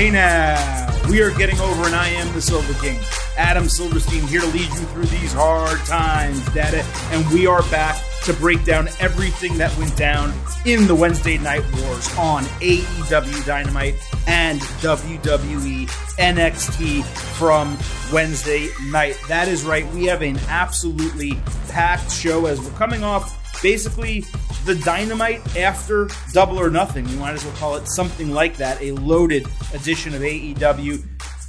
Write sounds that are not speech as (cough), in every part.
Hey now, we are getting over, and I am the Silver King, Adam Silverstein, here to lead you through these hard times, Data. And we are back to break down everything that went down in the Wednesday Night Wars on AEW Dynamite and WWE NXT from Wednesday night. That is right, we have an absolutely packed show as we're coming off basically the dynamite after double or nothing. You might as well call it something like that, a loaded edition of AEW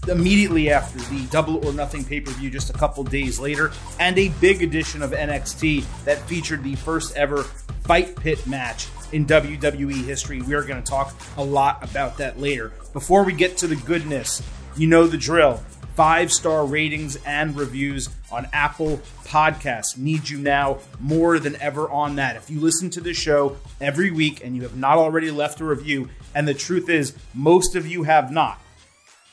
immediately after the double or nothing pay per view just a couple days later, and a big edition of NXT that featured the first ever fight pit match in WWE history. We are going to talk a lot about that later. Before we get to the goodness, you know the drill five star ratings and reviews on Apple Podcasts. Need you now more than ever on that. If you listen to this show every week and you have not already left a review, and the truth is, most of you have not,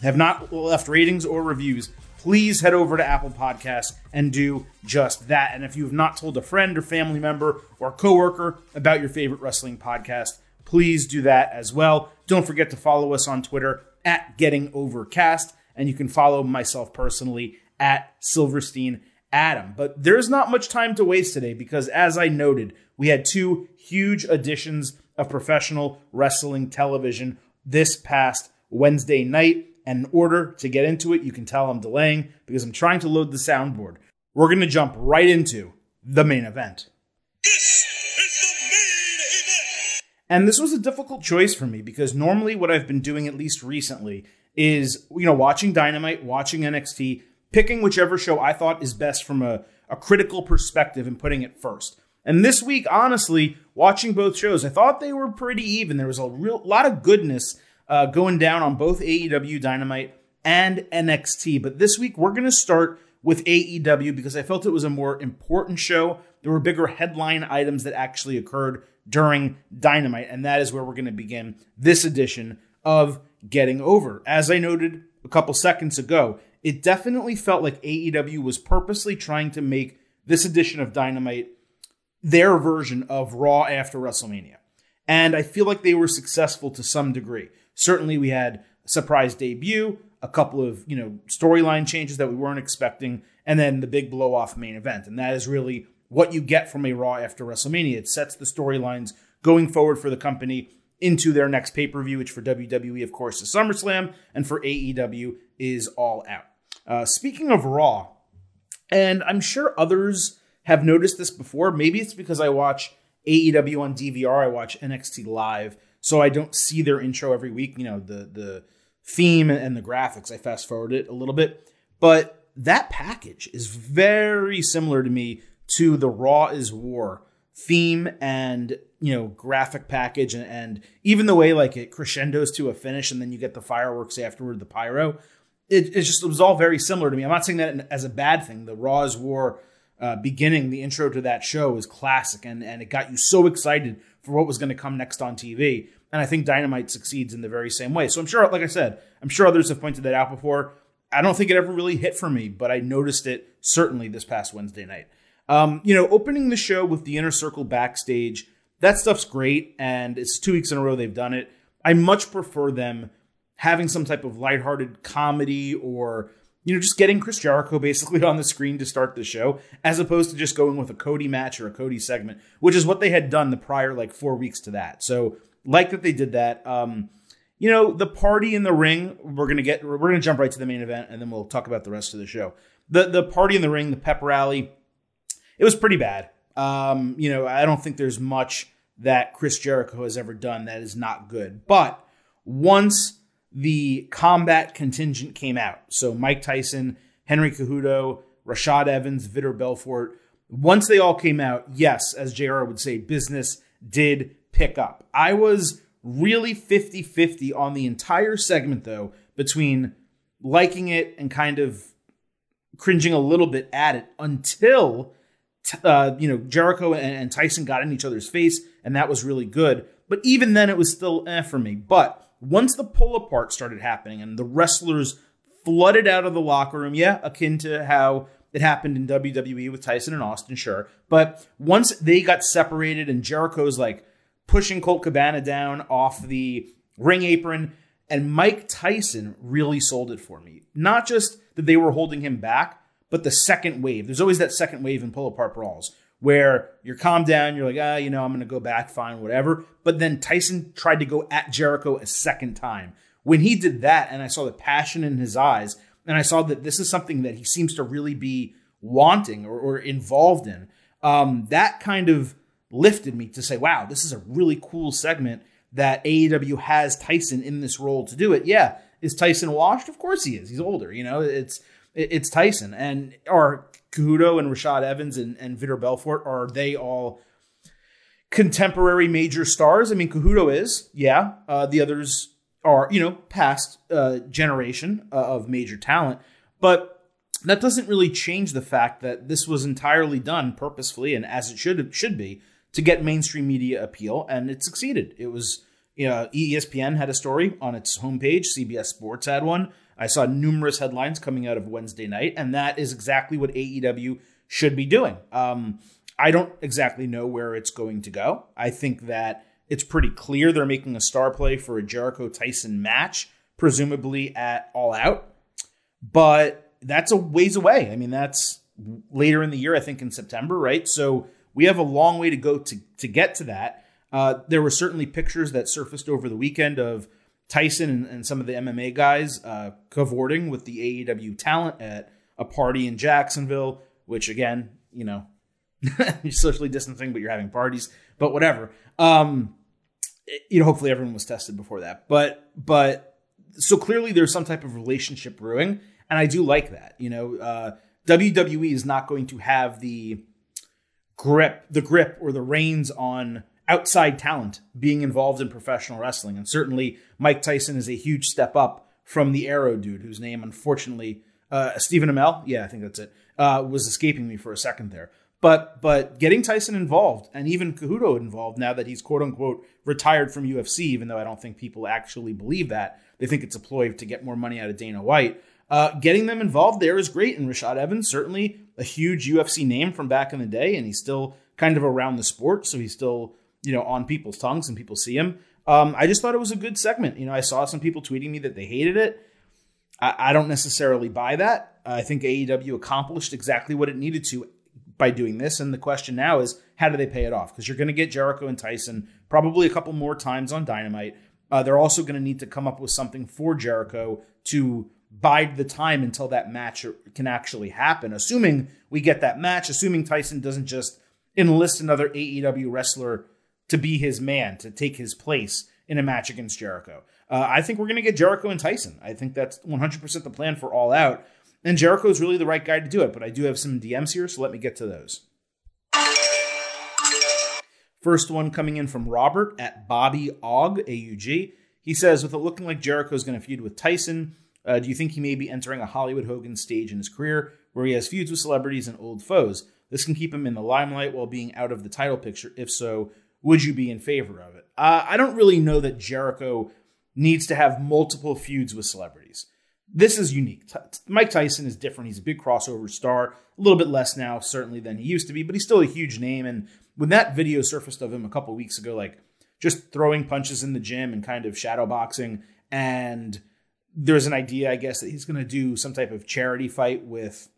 have not left ratings or reviews, please head over to Apple Podcasts and do just that. And if you have not told a friend or family member or coworker about your favorite wrestling podcast, please do that as well. Don't forget to follow us on Twitter at Getting Overcast and you can follow myself personally at Silverstein Adam. But there's not much time to waste today because, as I noted, we had two huge additions of professional wrestling television this past Wednesday night. And in order to get into it, you can tell I'm delaying because I'm trying to load the soundboard. We're going to jump right into the main event. And this was a difficult choice for me because normally what I've been doing, at least recently, is you know watching Dynamite, watching NXT, picking whichever show I thought is best from a, a critical perspective and putting it first. And this week, honestly, watching both shows, I thought they were pretty even. There was a real lot of goodness uh, going down on both AEW Dynamite and NXT. But this week, we're going to start with AEW because I felt it was a more important show. There were bigger headline items that actually occurred during Dynamite, and that is where we're going to begin this edition of getting over. As I noted a couple seconds ago, it definitely felt like AEW was purposely trying to make this edition of Dynamite their version of Raw after WrestleMania. And I feel like they were successful to some degree. Certainly, we had a surprise debut, a couple of, you know, storyline changes that we weren't expecting, and then the big blow off main event. And that is really what you get from a Raw after WrestleMania. It sets the storylines going forward for the company into their next pay per view, which for WWE, of course, is SummerSlam, and for AEW is All Out. Uh, speaking of Raw, and I'm sure others have noticed this before. Maybe it's because I watch AEW on DVR, I watch NXT live, so I don't see their intro every week. You know, the the theme and the graphics. I fast forward it a little bit, but that package is very similar to me to the Raw is War theme and you know graphic package and, and, even the way like it crescendos to a finish and then you get the fireworks afterward the pyro it, it just it was all very similar to me. I'm not saying that as a bad thing. The raw's war uh, beginning the intro to that show is classic and and it got you so excited for what was going to come next on tv and i think dynamite succeeds in the very same way. So i'm sure like i said i'm sure others have pointed that out before. I don't think it ever really hit for me but i noticed it certainly this past wednesday night. Um, you know, opening the show with the inner circle backstage, that stuff's great, and it's two weeks in a row they've done it. I much prefer them having some type of lighthearted comedy or you know, just getting Chris Jericho (laughs) basically on the screen to start the show, as opposed to just going with a Cody match or a Cody segment, which is what they had done the prior like four weeks to that. So, like that they did that. Um, you know, the party in the ring. We're gonna get. We're gonna jump right to the main event, and then we'll talk about the rest of the show. The the party in the ring, the pep rally it was pretty bad. Um, you know, I don't think there's much that Chris Jericho has ever done that is not good. But once the combat contingent came out, so Mike Tyson, Henry Cejudo, Rashad Evans, Vitor Belfort, once they all came out, yes, as JR would say, business did pick up. I was really 50 50 on the entire segment, though, between liking it and kind of cringing a little bit at it until uh, you know, Jericho and, and, Tyson got in each other's face, and that was really good. But even then, it was still eh for me. But once the pull apart started happening and the wrestlers flooded out of the locker room, yeah, akin to how it happened in WWE with Tyson and Austin, sure. But once they got separated and Jericho's like pushing Colt Cabana down off the ring apron, And Mike Tyson really sold it for me. Not just that they were holding him back, but the second wave. There's always that second wave in pull apart brawls where you're calmed down, you're like, ah, you know, I'm going to go back, fine, whatever. But then Tyson tried to go at Jericho a second time. When he did that, and I saw the passion in his eyes, and I saw that this is something that he seems to really be wanting or, or involved in, um, that kind of lifted me to say, wow, this is a really cool segment that AEW has Tyson in this role to do it. Yeah, is Tyson washed? Of course he is. He's older. You know, it's it's Tyson and or Cejudo and Rashad Evans and, and Vitor Belfort are they all contemporary major stars? I mean, Cejudo is, yeah. Uh, the others are, you know, past uh, generation uh, of major talent, but that doesn't really change the fact that this was entirely done purposefully and as it should should be to get mainstream media appeal, and it succeeded. It was, you know, ESPN had a story on its homepage, CBS Sports had one. I saw numerous headlines coming out of Wednesday night, and that is exactly what AEW should be doing. Um, I don't exactly know where it's going to go. I think that it's pretty clear they're making a star play for a Jericho Tyson match, presumably at All Out, but that's a ways away. I mean, that's later in the year, I think in September, right? So we have a long way to go to to get to that. Uh, there were certainly pictures that surfaced over the weekend of Tyson and, and some of the MMA guys uh, cavorting with the AEW talent at a party in Jacksonville, which again, you know, (laughs) you're socially distancing, but you're having parties, but whatever. Um, you know, hopefully everyone was tested before that, but but so clearly there's some type of relationship brewing, and I do like that. You know, uh, WWE is not going to have the grip, the grip or the reins on outside talent being involved in professional wrestling. And certainly Mike Tyson is a huge step up from the Arrow dude, whose name, unfortunately, uh, Stephen Amell, yeah, I think that's it, uh, was escaping me for a second there. But but getting Tyson involved and even Cejudo involved now that he's quote unquote retired from UFC, even though I don't think people actually believe that. They think it's a ploy to get more money out of Dana White. Uh, getting them involved there is great. And Rashad Evans, certainly a huge UFC name from back in the day, and he's still kind of around the sport, so he's still you know on people's tongues and people see him. Um, I just thought it was a good segment. You know, I saw some people tweeting me that they hated it. I, I don't necessarily buy that. I think AEW accomplished exactly what it needed to by doing this, and the question now is how do they pay it off? Because you're going to get Jericho and Tyson probably a couple more times on Dynamite. Uh, they're also going to need to come up with something for Jericho to bide the time until that match can actually happen. Assuming we get that match, assuming Tyson doesn't just enlist another AEW wrestler to be his man, to take his place in a match against Jericho. Uh, I think we're going to get Jericho and Tyson. I think that's 100% the plan for All Out. And Jericho is really the right guy to do it, but I do have some DMs here, so let me get to those. First one coming in from Robert at Bobby Og, AUG. He says, with it looking like Jericho is going to feud with Tyson, uh, do you think he may be entering a Hollywood Hogan stage in his career where he has feuds with celebrities and old foes? This can keep him in the limelight while being out of the title picture. If so, would you be in favor of it? Uh, I don't really know that Jericho needs to have multiple feuds with celebrities. This is unique. T- Mike Tyson is different. He's a big crossover star, a little bit less now, certainly, than he used to be, but he's still a huge name. And when that video surfaced of him a couple weeks ago, like just throwing punches in the gym and kind of shadow boxing and there's an idea, I guess, that he's going to do some type of charity fight with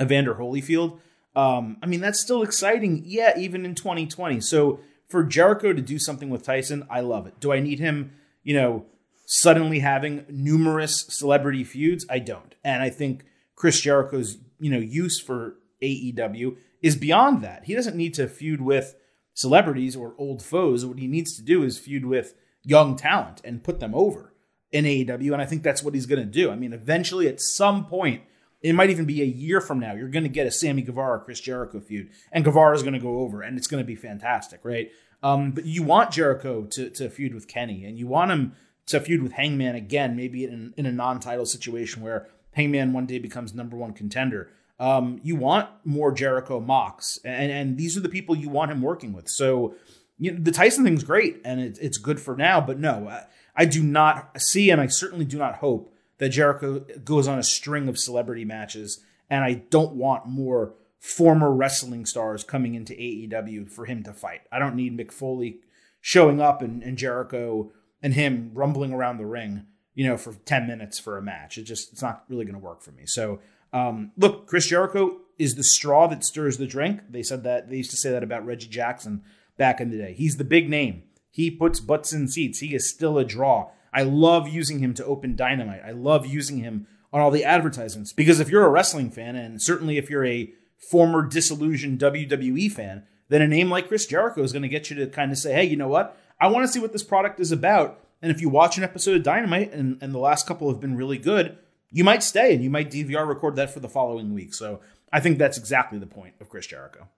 Evander Holyfield. Um, I mean, that's still exciting, yeah, even in 2020. So for Jericho to do something with Tyson, I love it. Do I need him, you know, suddenly having numerous celebrity feuds? I don't. And I think Chris Jericho's, you know, use for AEW is beyond that. He doesn't need to feud with celebrities or old foes. What he needs to do is feud with young talent and put them over in AEW, and I think that's what he's going to do. I mean, eventually, at some point, it might even be a year from now, you're going to get a Sammy Guevara Chris Jericho feud, and Guevara is going to go over, and it's going to be fantastic, right? Um, but you want Jericho to to feud with Kenny, and you want him to feud with Hangman again, maybe in, in a non-title situation where Hangman one day becomes number one contender. Um, you want more Jericho mocks, and and these are the people you want him working with. So you know, the Tyson thing's great, and it, it's good for now. But no, I do not see, and I certainly do not hope that Jericho goes on a string of celebrity matches. And I don't want more former wrestling stars coming into AEW for him to fight. I don't need Mick Foley showing up and, and Jericho and him rumbling around the ring. you know, for 10 minutes for a match. It just, it's not really going to work for me. So, um, look, Chris Jericho is the straw that stirs the drink. They said that, they used to say that about Reggie Jackson back in the day. He's the big name. He puts butts in seats. He is still a draw. I love using him to open dynamite. I love using him on all the advertisements because if you're a wrestling fan, and certainly if you're a former disillusioned WWE fan, then a name like Chris Jericho is going to get you to kind of say, hey, you know what? I want to see what this product is about. And if you watch an episode of Dynamite and, and the last couple have been really good, you might stay and you might DVR record that for the following week. So I think that's exactly the point of Chris Jericho.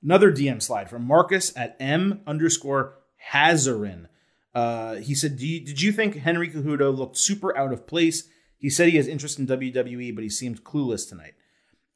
Another DM slide from Marcus at M underscore Hazarin. Uh, he said, you, Did you think Henry Cejudo looked super out of place? He said he has interest in WWE, but he seemed clueless tonight.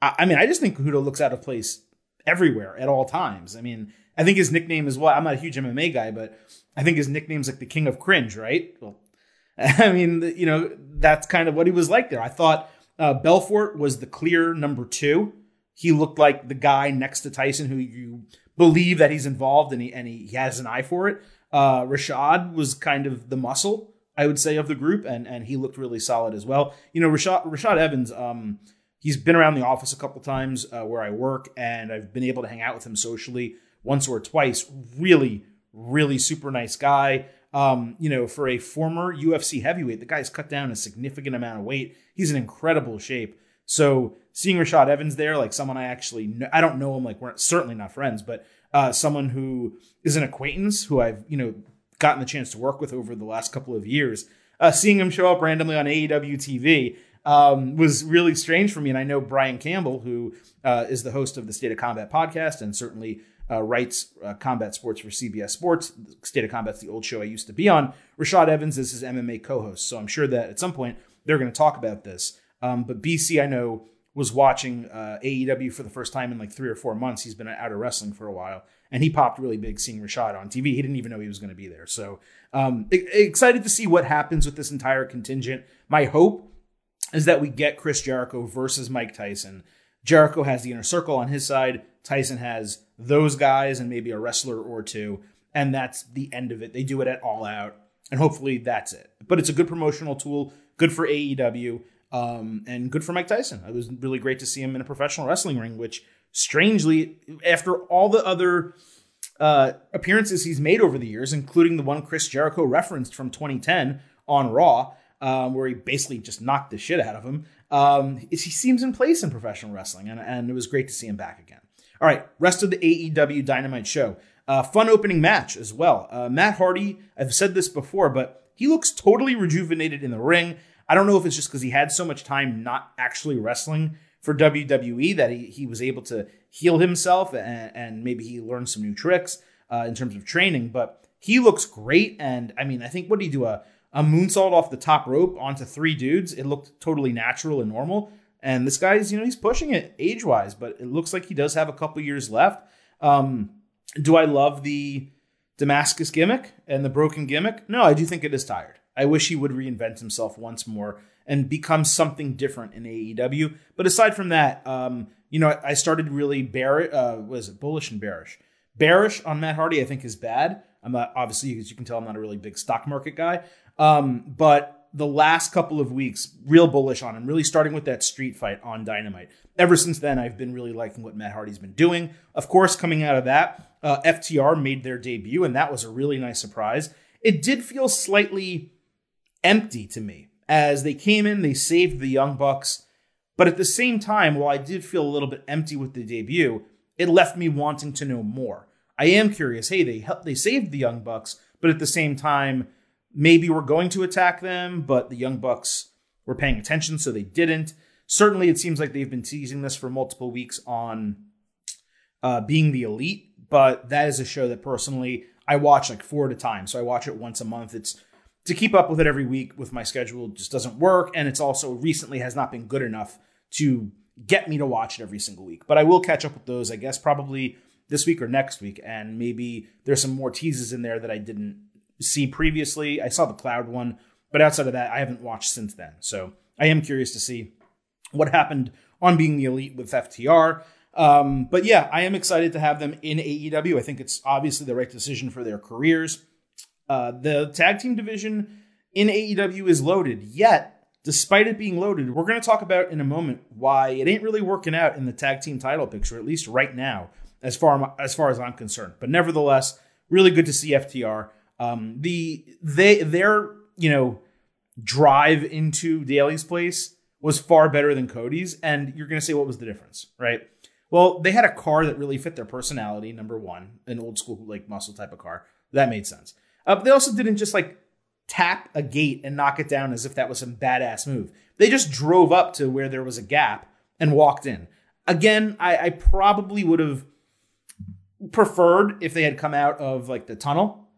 I, I mean, I just think Cejudo looks out of place everywhere at all times. I mean, I think his nickname is well, I'm not a huge MMA guy, but I think his nickname's like the king of cringe, right? Well, (laughs) I mean, you know, that's kind of what he was like there. I thought uh, Belfort was the clear number two. He looked like the guy next to Tyson who you believe that he's involved and he, and he, he has an eye for it. Uh, Rashad was kind of the muscle, I would say, of the group, and and he looked really solid as well. You know, Rashad Rashad Evans, um, he's been around the office a couple times uh, where I work, and I've been able to hang out with him socially once or twice. Really, really super nice guy. Um, you know, for a former UFC heavyweight, the guy's cut down a significant amount of weight. He's in incredible shape. So seeing Rashad Evans there, like someone I actually I don't know him, like we're certainly not friends, but uh, someone who is an acquaintance who I've you know gotten the chance to work with over the last couple of years. Uh, seeing him show up randomly on AEW TV um, was really strange for me, and I know Brian Campbell, who uh, is the host of the State of Combat podcast and certainly uh, writes uh, combat sports for CBS Sports. State of Combat's the old show I used to be on. Rashad Evans is his MMA co-host, so I'm sure that at some point they're going to talk about this. Um, but BC, I know was watching uh, AEW for the first time in like three or four months. He's been out of wrestling for a while, and he popped really big seeing Rashad on TV. He didn't even know he was going to be there. So um, excited to see what happens with this entire contingent. My hope is that we get Chris Jericho versus Mike Tyson. Jericho has the inner circle on his side. Tyson has those guys and maybe a wrestler or two, and that's the end of it. They do it at all out, and hopefully that's it. But it's a good promotional tool, good for AEW. Um, and good for Mike Tyson. It was really great to see him in a professional wrestling ring, which strangely, after all the other uh, appearances he's made over the years, including the one Chris Jericho referenced from 2010 on Raw, um, where he basically just knocked the shit out of him, um, he seems in place in professional wrestling, and, and, it was great to see him back again. All right, rest of the AEW Dynamite show. Uh, fun opening match as well. Uh, Matt Hardy, I've said this before, but he looks totally rejuvenated in the ring. I don't know if it's just because he had so much time not actually wrestling for WWE that he, he was able to heal himself and, and maybe he learned some new tricks uh, in terms of training. But he looks great. And I mean, I think what did he do? A, a moonsault off the top rope onto three dudes. It looked totally natural and normal. And this guy's, you know, he's pushing it age wise, but it looks like he does have a couple years left. Um, do I love the Damascus gimmick and the broken gimmick? No, I do think it is tired. I wish he would reinvent himself once more and become something different in AEW. But aside from that, um, you know, I started really bearish. Uh, was it bullish and bearish? Bearish on Matt Hardy, I think, is bad. I'm not obviously, as you can tell, I'm not a really big stock market guy. Um, but the last couple of weeks, real bullish on him. Really starting with that street fight on Dynamite. Ever since then, I've been really liking what Matt Hardy's been doing. Of course, coming out of that, uh, FTR made their debut, and that was a really nice surprise. It did feel slightly empty to me. As they came in, they saved the Young Bucks. But at the same time, while I did feel a little bit empty with the debut, it left me wanting to know more. I am curious. Hey, they helped, they saved the Young Bucks, but at the same time, maybe we're going to attack them, but the Young Bucks were paying attention, so they didn't. Certainly, it seems like they've been teasing this for multiple weeks on uh, being the elite, but that is a show that personally I watch like four at a time. So I watch it once a month. It's to keep up with it every week with my schedule just doesn't work. And it's also recently has not been good enough to get me to watch it every single week. But I will catch up with those, I guess, probably this week or next week. And maybe there's some more teases in there that I didn't see previously. I saw the Cloud one, but outside of that, I haven't watched since then. So I am curious to see what happened on being the elite with FTR. Um, but yeah, I am excited to have them in AEW. I think it's obviously the right decision for their careers. Uh, the tag team division in AEW is loaded, yet, despite it being loaded, we're going to talk about in a moment why it ain't really working out in the tag team title picture, at least right now, as far as, far as I'm concerned. But nevertheless, really good to see FTR. Um, the they their you know drive into Daily's place was far better than Cody's, and you're going to say what was the difference, right? Well, they had a car that really fit their personality. Number one, an old school like muscle type of car that made sense. Uh, they also didn't just like tap a gate and knock it down as if that was some badass move. They just drove up to where there was a gap and walked in. Again, I, I probably would have preferred if they had come out of like the tunnel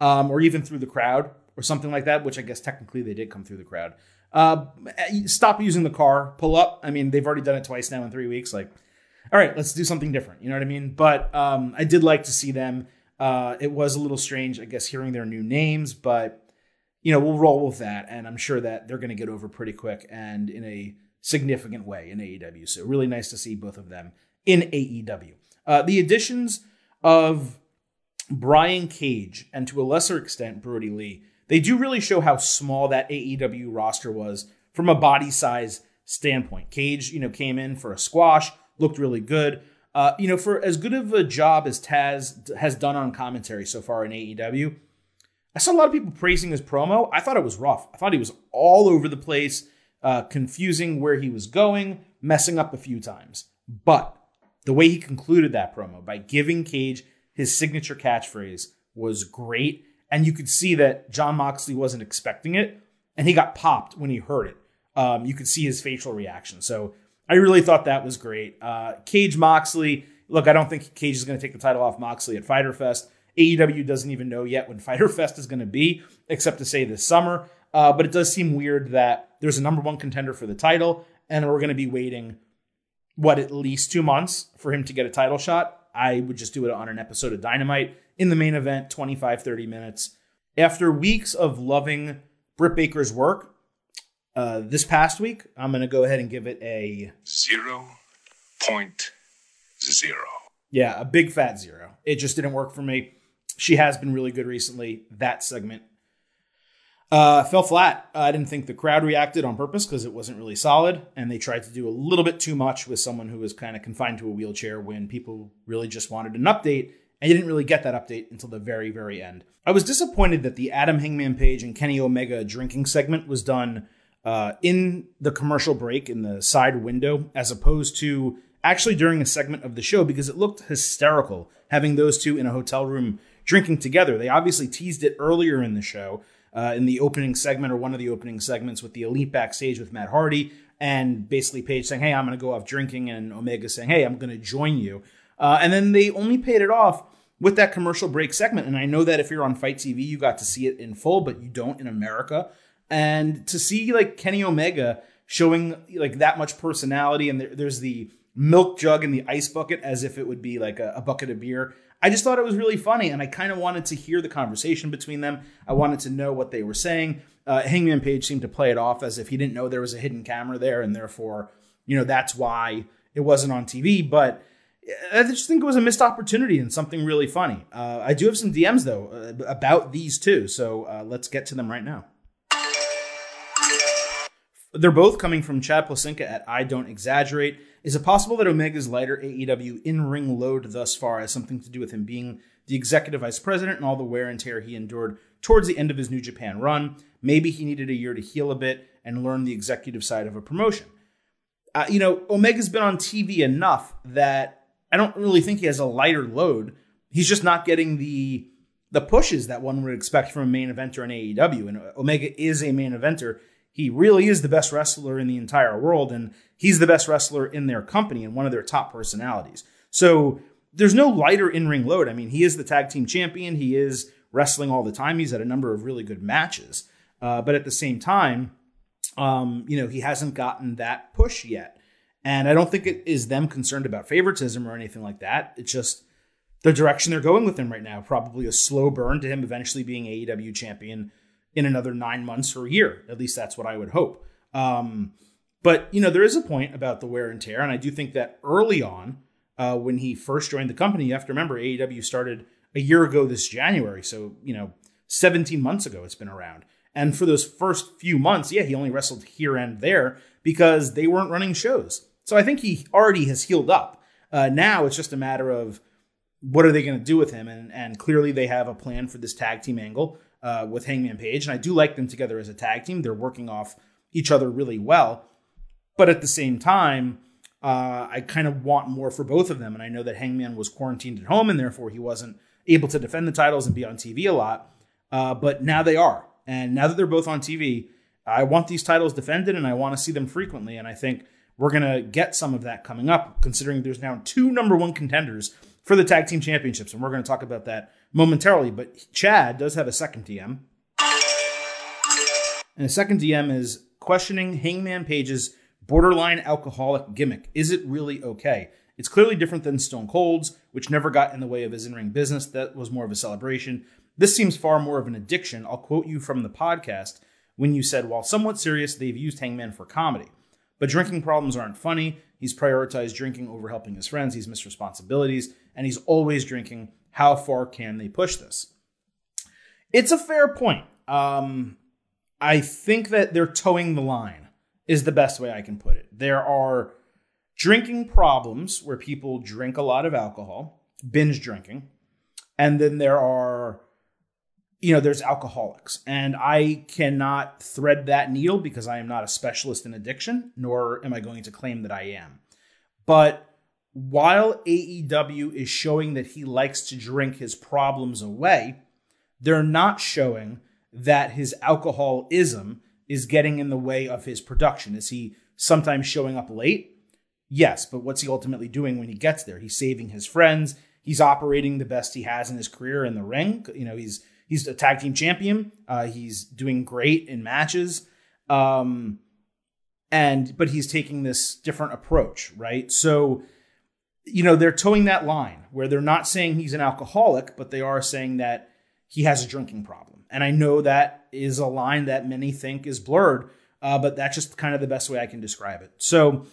um, or even through the crowd or something like that, which I guess technically they did come through the crowd. Uh, stop using the car, pull up. I mean, they've already done it twice now in three weeks. Like, all right, let's do something different. You know what I mean? But um, I did like to see them. Uh, it was a little strange, I guess, hearing their new names, but you know, we'll roll with that, and I'm sure that they're going to get over pretty quick and in a significant way in AEW. So really nice to see both of them in AEW. Uh, the additions of Brian Cage and to a lesser extent Brodie Lee, they do really show how small that AEW roster was from a body size standpoint. Cage, you know, came in for a squash, looked really good. Uh, you know, for as good of a job as Taz has done on commentary so far in AEW, I saw a lot of people praising his promo. I thought it was rough. I thought he was all over the place, uh, confusing where he was going, messing up a few times. But the way he concluded that promo by giving Cage his signature catchphrase was great. And you could see that Jon Moxley wasn't expecting it, and he got popped when he heard it. Um, you could see his facial reaction. So I really thought that was great. Uh, Cage Moxley, look, I don't think Cage is going to take the title off Moxley at Fighter Fest. AEW doesn't even know yet when Fighter Fest is going to be, except to say this summer. Uh, but it does seem weird that there's a number one contender for the title, and we're going to be waiting, what, at least two months for him to get a title shot. I would just do it on an episode of Dynamite in the main event, 25, 30 minutes. After weeks of loving Britt Baker's work, uh, this past week, I'm going to go ahead and give it a zero point zero. Yeah, a big fat zero. It just didn't work for me. She has been really good recently. That segment uh, fell flat. I didn't think the crowd reacted on purpose because it wasn't really solid, and they tried to do a little bit too much with someone who was kind of confined to a wheelchair when people really just wanted an update, and you didn't really get that update until the very, very end. I was disappointed that the Adam Hangman Page and Kenny Omega drinking segment was done uh, in the commercial break in the side window, as opposed to actually during a segment of the show because it looked hysterical having those two in a hotel room drinking together. They obviously teased it earlier in the show uh, in the opening segment or one of the opening segments with the Elite backstage with Matt Hardy and basically Page saying, "Hey, I'm going to go off drinking," and Omega saying, "Hey, I'm going to join you." Uh, and then they only paid it off with that commercial break segment. And I know that if you're on FITE TV, you got to see it in full, but you don't in America. And to see like Kenny Omega showing like that much personality, and there, there's the milk jug and the ice bucket as if it would be like a, a bucket of beer. I just thought it was really funny, and I kind of wanted to hear the conversation between them. I wanted to know what they were saying. Uh, Hangman Page seemed to play it off as if he didn't know there was a hidden camera there, and therefore, you know, that's why it wasn't on TV. But I just think it was a missed opportunity and something really funny. Uh, I do have some DMs though uh, about these two, so uh, let's get to them right now. They're both coming from Chad Placinka at I Don't Exaggerate. Is it possible that Omega's lighter AEW in ring load thus far has something to do with him being the executive vice president and all the wear and tear he endured towards the end of his New Japan run? Maybe he needed a year to heal a bit and learn the executive side of a promotion. Uh, you know, Omega's been on TV enough that I don't really think he has a lighter load. He's just not getting the the pushes that one would expect from a main eventer in AEW. And Omega is a main eventer he really is the best wrestler in the entire world, and he's the best wrestler in their company and one of their top personalities. So there's no lighter in ring load. I mean, he is the tag team champion. He is wrestling all the time. He's had a number of really good matches, uh, but at the same time, um, you know, he hasn't gotten that push yet. And I don't think it is them concerned about favoritism or anything like that. It's just the direction they're going with him right now. Probably a slow burn to him eventually being AEW champion in another nine months or a year. At least that's what I would hope. Um, but you know, there is a point about the wear and tear, and I do think that early on, uh, when he first joined the company, you have to remember AEW started a year ago this January, so you know, 17 months ago it's been around. And for those first few months, yeah, he only wrestled here and there because they weren't running shows. So I think he already has healed up. Uh, now it's just a matter of what are they going to do with him? And, and clearly they have a plan for this tag team angle uh, with Hangman Page. And I do like them together as a tag team. They're working off each other really well. But at the same time, uh, I kind of want more for both of them. And I know that Hangman was quarantined at home and therefore he wasn't able to defend the titles and be on TV a lot. Uh, but now they are. And now that they're both on TV, I want these titles defended and I want to see them frequently. And I think we're going to get some of that coming up, considering there's now two number one contenders for the tag team championships. And we're going to talk about that momentarily. But Chad does have a second DM. And the second DM is questioning Hangman Page's borderline alcoholic gimmick. Is it really okay? It's clearly different than Stone Cold's, which never got in the way of his in ring business. That was more of a celebration. This seems far more of an addiction. I'll quote you from the podcast when you said, while somewhat serious, they've used Hangman for comedy. But drinking problems aren't funny. He's prioritized drinking over helping his friends. He's missed responsibilities, and he's always drinking. How far can they push this? It's a fair point. Um, I think that they're towing the line, is the best way I can put it. There are drinking problems where people drink a lot of alcohol, binge drinking, and then there are you know, there's alcoholics, and I cannot thread that needle because I am not a specialist in addiction, nor am I going to claim that I am. But while AEW is showing that he likes to drink his problems away, they're not showing that his alcoholism is getting in the way of his production. Is he sometimes showing up late? Yes, but what's he ultimately doing when he gets there? He's saving his friends. He's operating the best he has in his career in the ring. You know, he's He's a tag team champion. Uh, he's doing great in matches. Um, and but he's taking this different approach, right? So, you know, they're towing that line where they're not saying he's an alcoholic, but they are saying that he has a drinking problem. And I know that is a line that many think is blurred, uh, but that's just kind of the best way I can describe it. So,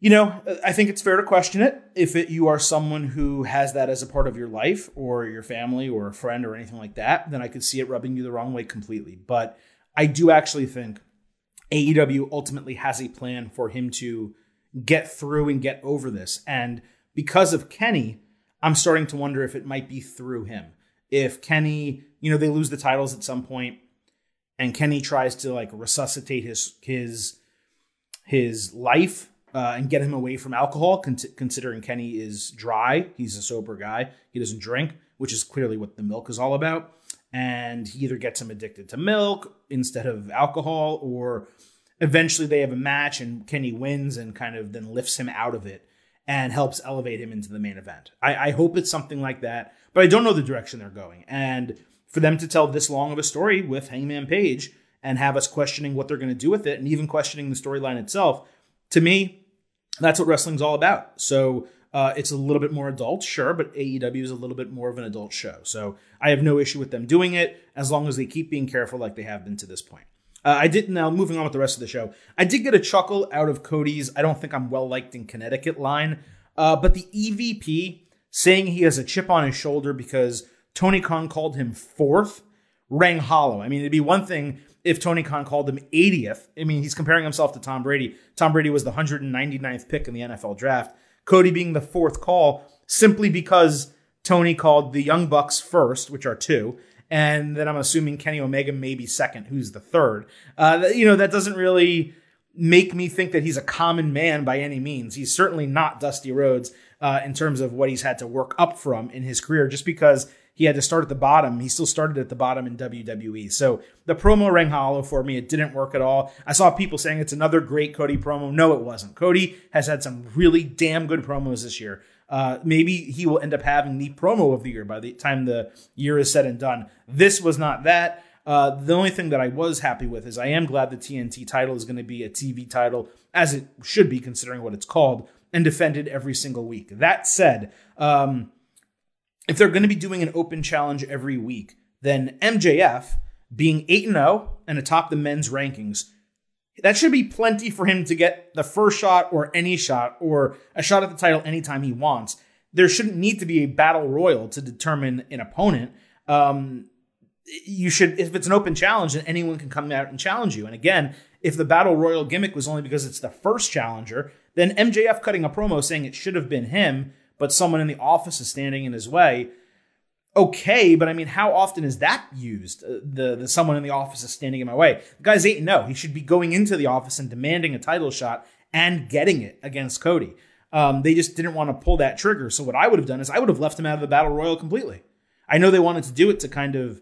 you know, I think it's fair to question it. If it, you are someone who has that as a part of your life or your family or a friend or anything like that, then I could see it rubbing you the wrong way completely. But I do actually think AEW ultimately has a plan for him to get through and get over this. And because of Kenny, I'm starting to wonder if it might be through him. If Kenny, you know, they lose the titles at some point and Kenny tries to like resuscitate his his his life uh, and get him away from alcohol, con- considering Kenny is dry. He's a sober guy. He doesn't drink, which is clearly what the milk is all about. And he either gets him addicted to milk instead of alcohol, or eventually they have a match and Kenny wins and kind of then lifts him out of it and helps elevate him into the main event. I, I hope it's something like that, but I don't know the direction they're going. And for them to tell this long of a story with Hangman Page and have us questioning what they're going to do with it and even questioning the storyline itself, to me, that's what wrestling's all about. So uh, it's a little bit more adult, sure, but AEW is a little bit more of an adult show. So I have no issue with them doing it as long as they keep being careful like they have been to this point. Uh, I did now moving on with the rest of the show. I did get a chuckle out of Cody's "I don't think I'm well liked in Connecticut" line, uh, but the EVP saying he has a chip on his shoulder because Tony Khan called him fourth rang hollow. I mean, it'd be one thing if Tony Khan called him 80th. I mean, he's comparing himself to Tom Brady. Tom Brady was the 199th pick in the NFL draft. Cody being the fourth call simply because Tony called the Young Bucks first, which are two, and then I'm assuming Kenny Omega maybe second, who's the third. Uh, you know, that doesn't really make me think that he's a common man by any means. He's certainly not Dusty Rhodes uh, in terms of what he's had to work up from in his career, just because he had to start at the bottom. He still started at the bottom in WWE. So the promo rang hollow for me. It didn't work at all. I saw people saying it's another great Cody promo. No, it wasn't. Cody has had some really damn good promos this year. Uh, maybe he will end up having the promo of the year by the time the year is said and done. This was not that. Uh, the only thing that I was happy with is I am glad the TNT title is going to be a TV title, as it should be considering what it's called, and defended every single week. That said, um, if they're going to be doing an open challenge every week, then MJF being 8 0 and atop the men's rankings, that should be plenty for him to get the first shot or any shot or a shot at the title anytime he wants. There shouldn't need to be a battle royal to determine an opponent. Um, you should if it's an open challenge then anyone can come out and challenge you and again if the battle royal gimmick was only because it's the first challenger then mjf cutting a promo saying it should have been him but someone in the office is standing in his way okay but i mean how often is that used? Uh, the, the someone in the office is standing in my way. The guy's 8 and no he should be going into the office and demanding a title shot and getting it against cody. Um, they just didn't want to pull that trigger. So what i would have done is i would have left him out of the battle royal completely. I know they wanted to do it to kind of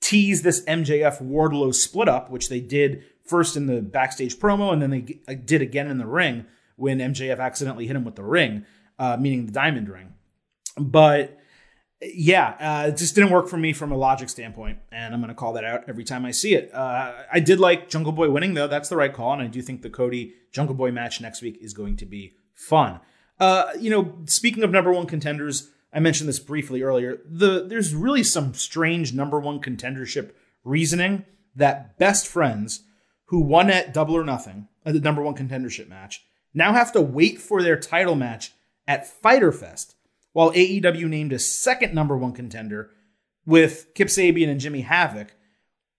tease this MJF Wardlow split up, which they did first in the backstage promo and then they uh, did again in the ring when MJF accidentally hit him with the ring, uh, meaning the diamond ring. But yeah, uh, it just didn't work for me from a logic standpoint, and I'm going to call that out every time I see it. Uh, I did like Jungle Boy winning, though. That's the right call, and I do think the Cody Jungle Boy match next week is going to be fun. Uh, you know, speaking of number one contenders, I mentioned this briefly earlier. The there's really some strange number one contendership reasoning that best friends who won at Double or Nothing, at the number one contendership match, now have to wait for their title match at Fighter Fest, while AEW named a second number one contender with Kip Sabian and Jimmy Havoc,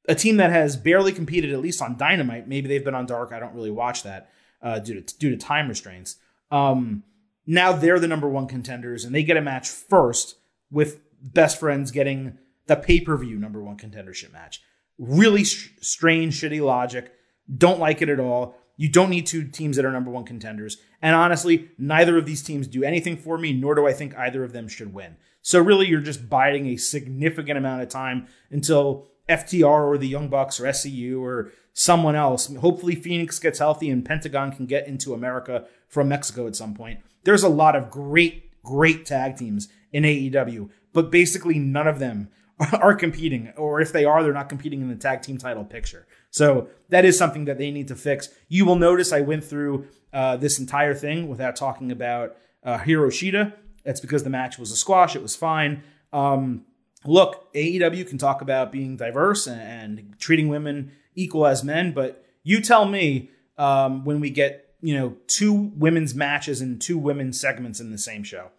a team that has barely competed at least on Dynamite. Maybe they've been on Dark. I don't really watch that uh, due to due to time restraints. Um, now they're the number one contenders and they get a match first with best friends getting the pay-per-view number one contendership match really sh- strange shitty logic don't like it at all you don't need two teams that are number one contenders. And honestly neither of these teams do anything for me nor do i think either of them should win. So really you're just biding a significant amount of time until ftr or the young bucks or scu or someone else hopefully Fénix gets healthy and pentagon can get into america from mexico at some point. There's a lot of great, great tag teams in AEW, but basically none of them (laughs) are competing, or if they are, they're not competing in the tag team title picture. So that is something that they need to fix. You will notice I went through uh, this entire thing without talking about uh, Hikaru Shida. That's because the match was a squash. It was fine. Um, look, AEW can talk about being diverse and, and, treating women equal as men, but you tell me um, when we get you know, two women's matches and two women's segments in the same show.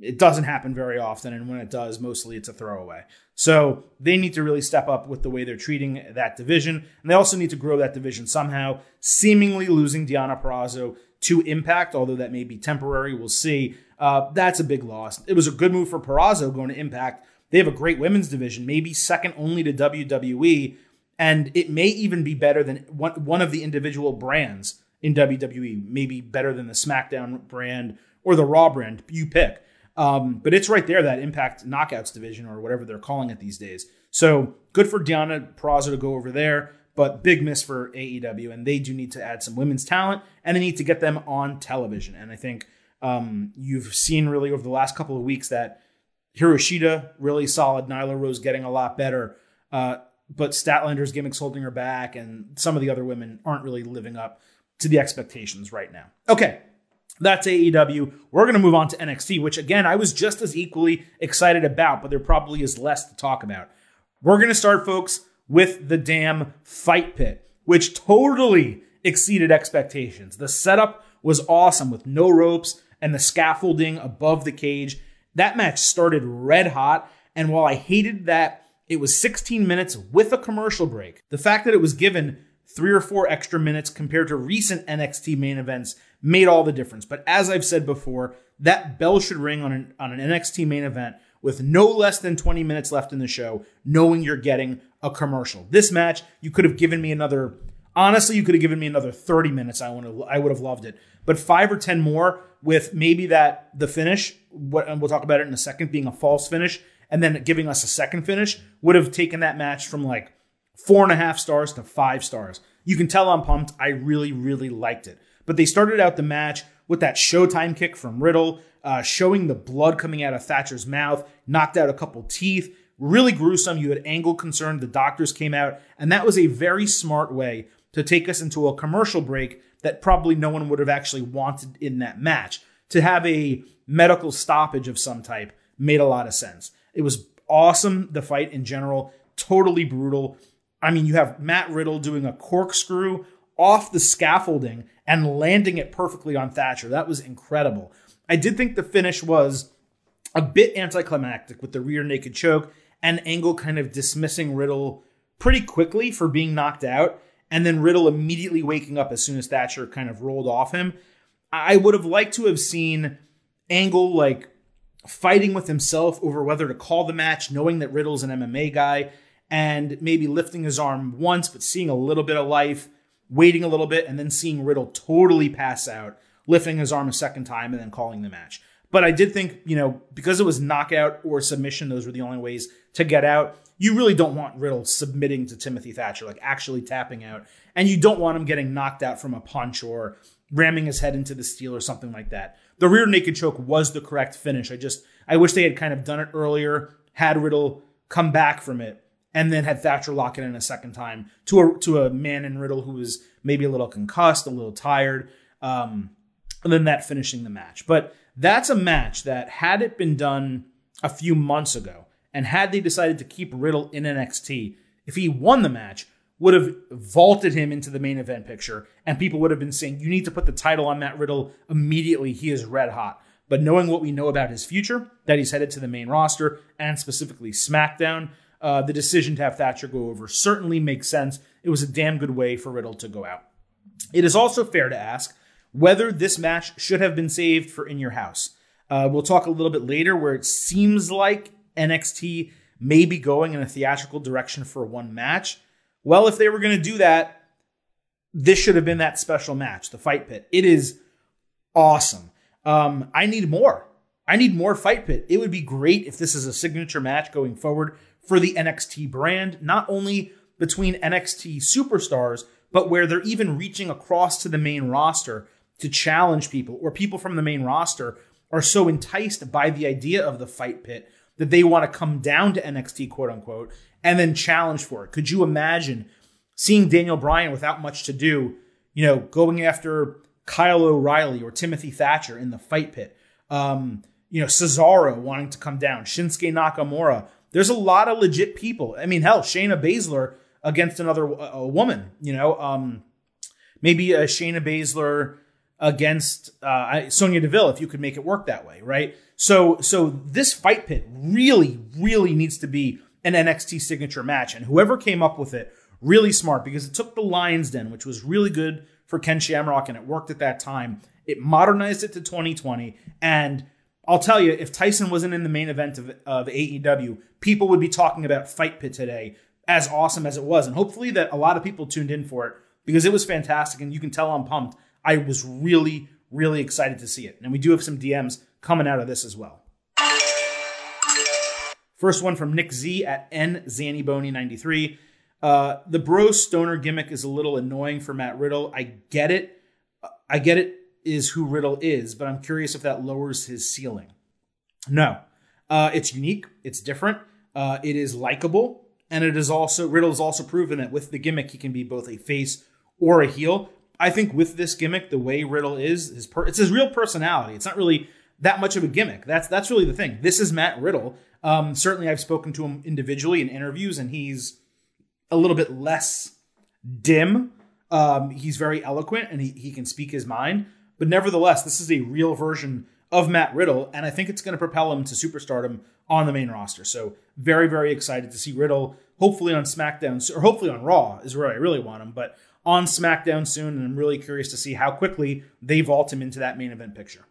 It doesn't happen very often, and when it does, mostly it's a throwaway. So they need to really step up with the way they're treating that division, and they also need to grow that division somehow. Seemingly losing Deonna Purrazzo to Impact, although that may be temporary, we'll see. Uh, that's a big loss. It was a good move for Purrazzo going to Impact. They have a great women's division, maybe second only to WWE, and it may even be better than one, one of the individual brands in WWE, maybe better than the SmackDown brand or the Raw brand. You pick. Um, but it's right there, that Impact Knockouts division or whatever they're calling it these days. So good for Deonna Purrazzo to go over there, but big miss for AEW. And they do need to add some women's talent and they need to get them on television. And I think um, you've seen really over the last couple of weeks that Hikaru Shida, really solid. Nyla Rose getting a lot better. Uh, but Statlander's gimmicks holding her back, and some of the other women aren't really living up to the expectations right now. Okay, that's AEW. We're going to move on to NXT, which again, I was just as equally excited about, but there probably is less to talk about. We're going to start, folks, with the damn fight pit, which totally exceeded expectations. The setup was awesome with no ropes and the scaffolding above the cage. That match started red hot, and while I hated that it was 16 minutes with a commercial break, the fact that it was given three or four extra minutes compared to recent NXT main events made all the difference. But as I've said before, that bell should ring on an, on an NXT main event with no less than 20 minutes left in the show, knowing you're getting a commercial. This match, you could have given me another, honestly, you could have given me another 30 minutes. I, would I would have loved it. But five or 10 more with maybe that, the finish, what, and we'll talk about it in a second, being a false finish, and then giving us a second finish would have taken that match from like four and a half stars to five stars. You can tell I'm pumped. I really, really liked it. But they started out the match with that Showtime kick from Riddle, uh, showing the blood coming out of Thatcher's mouth, knocked out a couple teeth. Really gruesome. You had angle concern. The doctors came out, and that was a very smart way to take us into a commercial break that probably no one would have actually wanted in that match. To have a medical stoppage of some type made a lot of sense. It was awesome, the fight in general, totally brutal. I mean, you have Matt Riddle doing a corkscrew off the scaffolding and landing it perfectly on Thatcher. That was incredible. I did think the finish was a bit anticlimactic with the rear naked choke and Angle kind of dismissing Riddle pretty quickly for being knocked out, and then Riddle immediately waking up as soon as Thatcher kind of rolled off him. I would have liked to have seen Angle like fighting with himself over whether to call the match, knowing that Riddle's an MMA guy, and maybe lifting his arm once, but seeing a little bit of life, waiting a little bit, and then seeing Riddle totally pass out, lifting his arm a second time, and then calling the match. But I did think, you know, because it was knockout or submission, those were the only ways to get out. You really don't want Riddle submitting to Timothy Thatcher, like actually tapping out. And you don't want him getting knocked out from a punch or ramming his head into the steel or something like that. The rear naked choke was the correct finish. I just, I wish they had kind of done it earlier, had Riddle come back from it, and then had Thatcher lock it in a second time to a, to a man in Riddle who was maybe a little concussed, a little tired. Um, and then that finishing the match. But that's a match that, had it been done a few months ago, and had they decided to keep Riddle in NXT, if he won the match, would have vaulted him into the main event picture, and people would have been saying, You need to put the title on Matt Riddle immediately. He is red hot. But knowing what we know about his future, that he's headed to the main roster and specifically SmackDown, uh, the decision to have Thatcher go over certainly makes sense. It was a damn good way for Riddle to go out. It is also fair to ask whether this match should have been saved for In Your House. Uh, we'll talk a little bit later where it seems like NXT may be going in a theatrical direction for one match. Well, if they were going to do that, this should have been that special match, the Fight Pit. It is awesome. Um, I need more. I need more Fight Pit. It would be great if this is a signature match going forward for the NXT brand, not only between NXT superstars, but where they're even reaching across to the main roster to challenge people, or people from the main roster are so enticed by the idea of the fight pit that they want to come down to NXT, quote unquote, and then challenge for it. Could you imagine seeing Daniel Bryan without much to do, you know, going after Kyle O'Reilly or Timothy Thatcher in the fight pit? Um, you know, Cesaro wanting to come down, Shinsuke Nakamura. There's a lot of legit people. I mean, hell, Shayna Baszler against another a woman, you know, um, maybe a Shayna Baszler against uh, Sonya Deville if you could make it work that way, right? So, so this fight pit really, really needs to be an NXT signature match, and whoever came up with it really smart because it took the Lions Den, which was really good for Ken Shamrock, and it worked at that time. It modernized it to 2020, and I'll tell you, if Tyson wasn't in the main event of, of AEW, people would be talking about Fight Pit today, as awesome as it was, and hopefully that a lot of people tuned in for it because it was fantastic, and you can tell I'm pumped I was really, really excited to see it. And we do have some DMs coming out of this as well. First one from Nick Z at N Zannybony93. Uh, the bro stoner gimmick is a little annoying for Matt Riddle. I get it. I get it is who Riddle is, but I'm curious if that lowers his ceiling. No, uh, it's unique. It's different. Uh, it is likable, and it is also Riddle's also proven that with the gimmick he can be both a face or a heel. I think with this gimmick, the way Riddle is, his per- it's his real personality. It's not really that much of a gimmick. That's that's really the thing. This is Matt Riddle. Um, certainly, I've spoken to him individually in interviews, and he's a little bit less dim. Um, he's very eloquent, and he he can speak his mind. But nevertheless, this is a real version of Matt Riddle, and I think it's going to propel him to superstardom on the main roster. So very very excited to see Riddle. Hopefully on SmackDown or hopefully on Raw is where I really want him, but on SmackDown soon, and I'm really curious to see how quickly they vault him into that main event picture.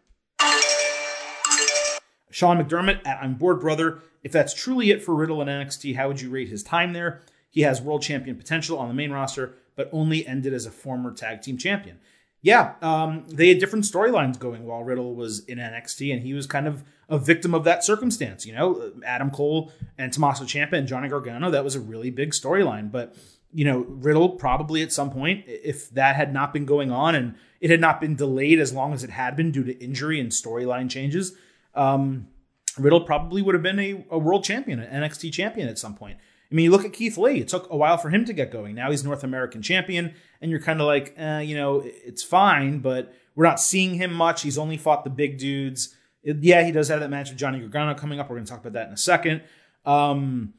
Sean McDermott at I'm Bored Brother. If that's truly it for Riddle and NXT, how would you rate his time there? He has world champion potential on the main roster, but only ended as a former tag team champion. Yeah, um, they had different storylines going while Riddle was in NXT, and he was kind of a victim of that circumstance. You know, Adam Cole and Tommaso Ciampa and Johnny Gargano, that was a really big storyline. But you know, Riddle probably at some point, if that had not been going on and it had not been delayed as long as it had been due to injury and storyline changes, um, Riddle probably would have been a, a, world champion, an NXT champion at some point. I mean, you look at Keith Lee, it took a while for him to get going. Now he's North American champion, and you're kind of like, eh, you know, it's fine, but we're not seeing him much. He's only fought the big dudes. It, yeah, he does have that match with Johnny Gargano coming up. We're going to talk about that in a second. Um,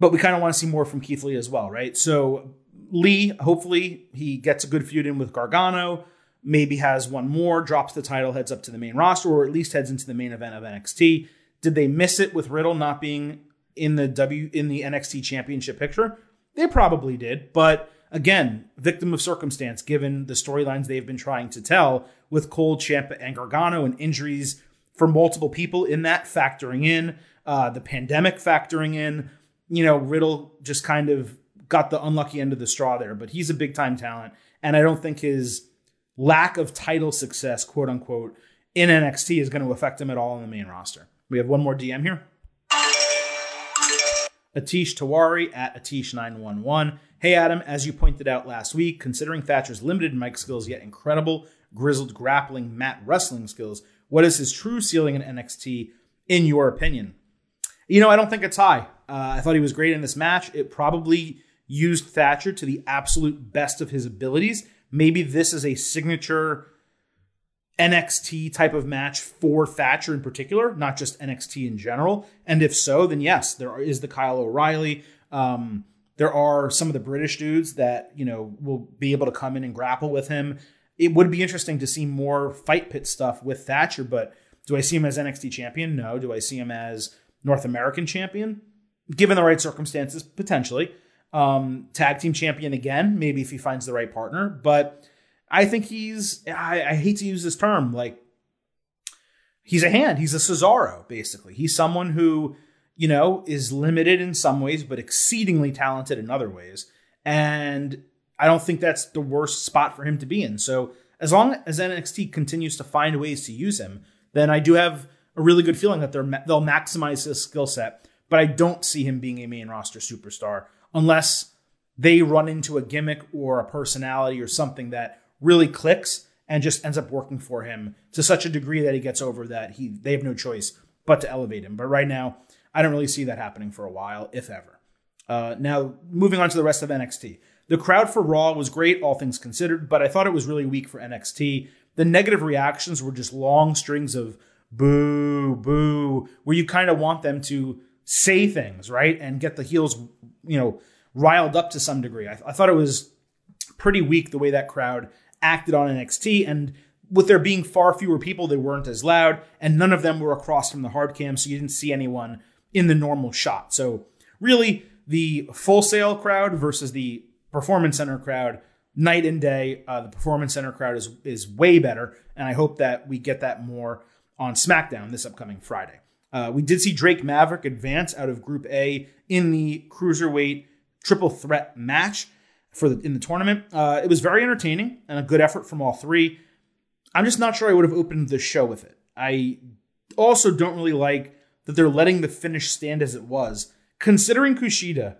but we kind of want to see more from Keith Lee as well, right? So Lee, hopefully, he gets a good feud in with Gargano, maybe has one more, drops the title, heads up to the main roster, or at least heads into the main event of NXT. Did they miss it with Riddle not being in the W in the NXT championship picture? They probably did, but again, victim of circumstance given the storylines they've been trying to tell with Cole, Ciampa, and Gargano and injuries for multiple people in that factoring in, uh, the pandemic factoring in. You know, Riddle just kind of got the unlucky end of the straw there, but he's a big time talent. And I don't think his lack of title success, quote unquote, in NXT is going to affect him at all in the main roster. We have one more DM here. Atish Tawari at Atish911. Hey, Adam, as you pointed out last week, considering Thatcher's limited mic skills yet incredible grizzled grappling mat wrestling skills, what is his true ceiling in NXT, in your opinion? You know, I don't think it's high. Uh, I thought he was great in this match. It probably used Thatcher to the absolute best of his abilities. Maybe this is a signature NXT type of match for Thatcher in particular, not just NXT in general. And if so, then yes, there is the Kyle O'Reilly. Um, there are some of the British dudes that you know will be able to come in and grapple with him. It would be interesting to see more fight pit stuff with Thatcher, but do I see him as NXT champion? No. Do I see him as North American champion? Given the right circumstances, potentially. Um, tag team champion again, maybe if he finds the right partner. But I think he's, I, I hate to use this term, like, he's a hand. He's a Cesaro, basically. He's someone who, you know, is limited in some ways, but exceedingly talented in other ways. And I don't think that's the worst spot for him to be in. So as long as NXT continues to find ways to use him, then I do have a really good feeling that they're they'll maximize his skill set. But I don't see him being a main roster superstar unless they run into a gimmick or a personality or something that really clicks and just ends up working for him to such a degree that he gets over that he they have no choice but to elevate him. But right now, I don't really see that happening for a while, if ever. Uh, now, moving on to the rest of NXT. The crowd for Raw was great, all things considered, but I thought it was really weak for NXT. The negative reactions were just long strings of boo, boo, where you kind of want them to say things, right? And get the heels, you know, riled up to some degree. I, I thought it was pretty weak the way that crowd acted on NXT. And with there being far fewer people, they weren't as loud, and none of them were across from the hard cam, so you didn't see anyone in the normal shot. So really, the Full Sail crowd versus the Performance Center crowd, night and day. Uh, the Performance Center crowd is is way better, and I hope that we get that more on SmackDown this upcoming Friday. Uh, we did see Drake Maverick advance out of Group A in the cruiserweight triple threat match for the, in the tournament. Uh, it was very entertaining and a good effort from all three. I'm just not sure I would have opened the show with it. I also don't really like that they're letting the finish stand as it was, considering Kushida